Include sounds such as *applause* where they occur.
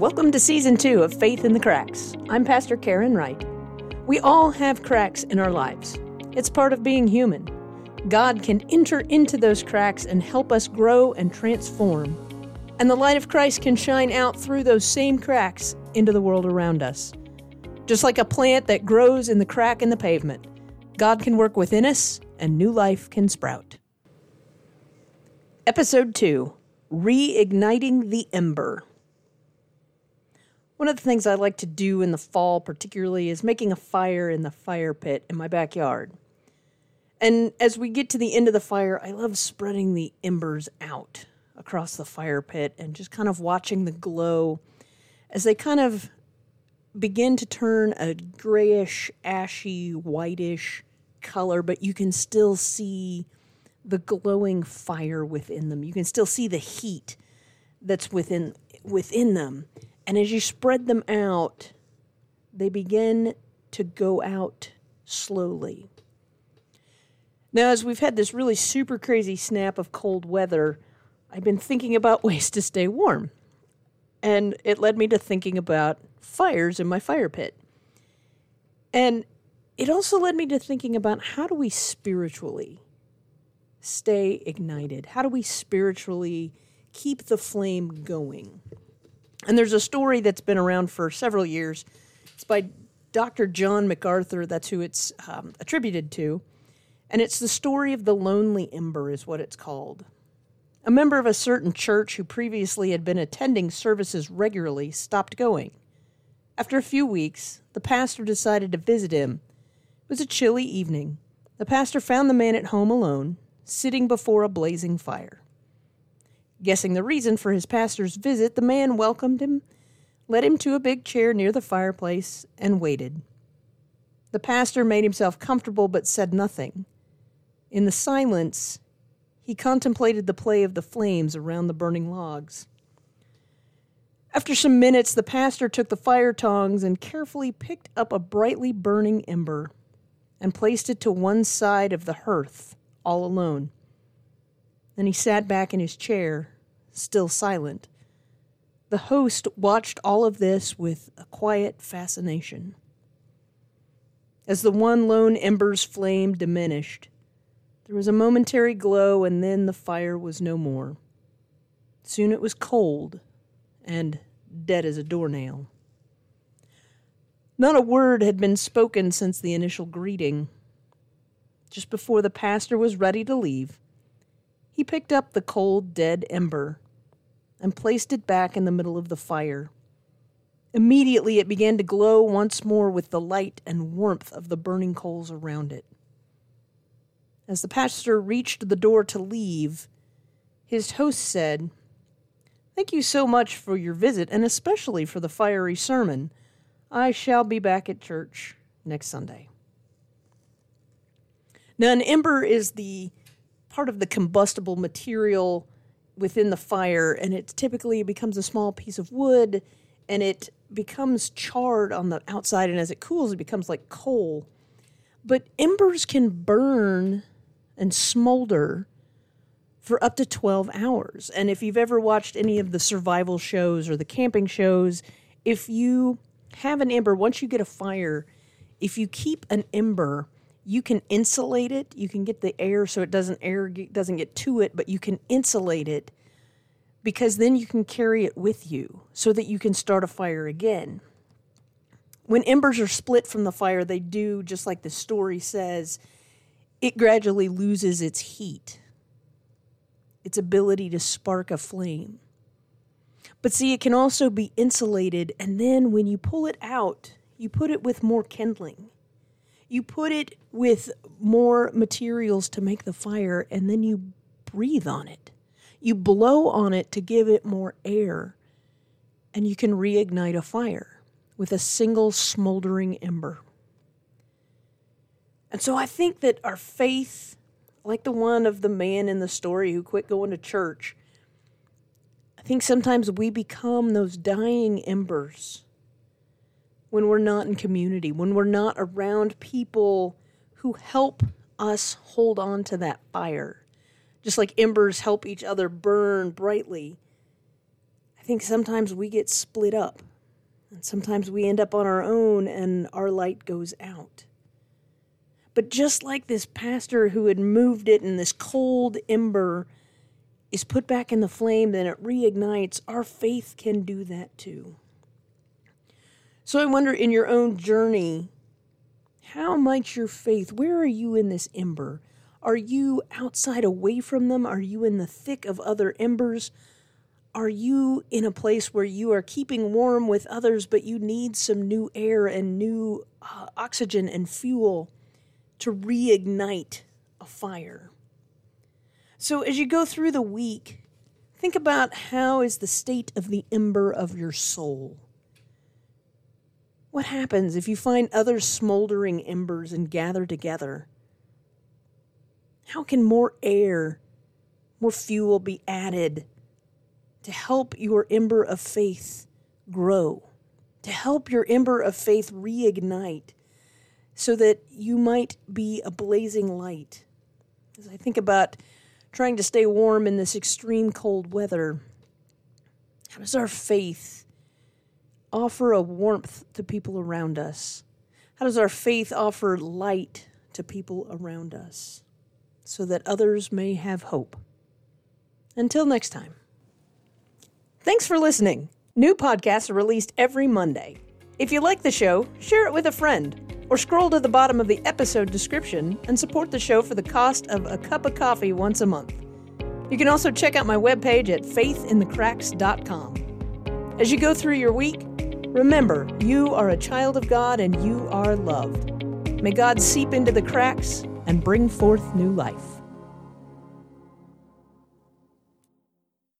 Welcome to season two of Faith in the Cracks. I'm Pastor Karen Wright. We all have cracks in our lives, it's part of being human. God can enter into those cracks and help us grow and transform. And the light of Christ can shine out through those same cracks into the world around us. Just like a plant that grows in the crack in the pavement, God can work within us and new life can sprout. Episode 2 Reigniting the Ember. One of the things I like to do in the fall, particularly, is making a fire in the fire pit in my backyard. And as we get to the end of the fire, I love spreading the embers out across the fire pit and just kind of watching the glow as they kind of begin to turn a grayish, ashy, whitish color, but you can still see the glowing fire within them. You can still see the heat that's within within them. And as you spread them out, they begin to go out slowly. Now, as we've had this really super crazy snap of cold weather, I've been thinking about *laughs* ways to stay warm. And it led me to thinking about fires in my fire pit. And it also led me to thinking about how do we spiritually stay ignited? How do we spiritually keep the flame going? And there's a story that's been around for several years. It's by Dr. John MacArthur, that's who it's um, attributed to. And it's the story of the lonely ember, is what it's called. A member of a certain church who previously had been attending services regularly stopped going. After a few weeks, the pastor decided to visit him. It was a chilly evening. The pastor found the man at home alone, sitting before a blazing fire. Guessing the reason for his pastor's visit, the man welcomed him, led him to a big chair near the fireplace, and waited. The pastor made himself comfortable but said nothing. In the silence, he contemplated the play of the flames around the burning logs. After some minutes, the pastor took the fire tongs and carefully picked up a brightly burning ember and placed it to one side of the hearth, all alone. Then he sat back in his chair, still silent. The host watched all of this with a quiet fascination. As the one lone ember's flame diminished, there was a momentary glow, and then the fire was no more. Soon it was cold and dead as a doornail. Not a word had been spoken since the initial greeting. Just before the pastor was ready to leave, he picked up the cold, dead ember and placed it back in the middle of the fire. Immediately it began to glow once more with the light and warmth of the burning coals around it. As the pastor reached the door to leave, his host said, Thank you so much for your visit, and especially for the fiery sermon. I shall be back at church next Sunday. Now, an ember is the part of the combustible material within the fire, and it typically becomes a small piece of wood and it becomes charred on the outside, and as it cools, it becomes like coal. But embers can burn and smolder for up to 12 hours. And if you've ever watched any of the survival shows or the camping shows, if you have an ember, once you get a fire, if you keep an ember you can insulate it. You can get the air so it doesn't air doesn't get to it, but you can insulate it because then you can carry it with you so that you can start a fire again. When embers are split from the fire, they do just like the story says, it gradually loses its heat, its ability to spark a flame. But see, it can also be insulated, and then when you pull it out, you put it with more kindling you put it with more materials to make the fire, and then you breathe on it. You blow on it to give it more air, and you can reignite a fire with a single smoldering ember. And so I think that our faith, like the one of the man in the story who quit going to church, I think sometimes we become those dying embers when we're not in community, when we're not around people who help us hold on to that fire. Just like embers help each other burn brightly. I think sometimes we get split up, and sometimes we end up on our own and our light goes out. But just like this pastor who had moved it and this cold ember is put back in the flame, then it reignites, our faith can do that too. So I wonder in your own journey, how might your faith, where are you in this ember? Are you outside away from them? Are you in the thick of other embers? Are you in a place where you are keeping warm with others, but you need some new air and new uh, oxygen and fuel to reignite a fire? So as you go through the week, think about how is the state of the ember of your soul? What happens if you find other smoldering embers and gather together? How can more air, more fuel be added to help your ember of faith grow, to help your ember of faith reignite, so that you might be a blazing light? As I think about trying to stay warm in this extreme cold weather, how does our faith offer a warmth to people around us? How does our faith offer light to people around us so that others may have hope? Until next time. Thanks for listening. New podcasts are released every Monday. If you like the show, share it with a friend, or scroll to the bottom of the episode description and support the show for the cost of a cup of coffee once a month. You can also check out my webpage at faithinthecracks.com. As you go through your week, remember you are a child of God and you are loved. May God seep into the cracks and bring forth new life.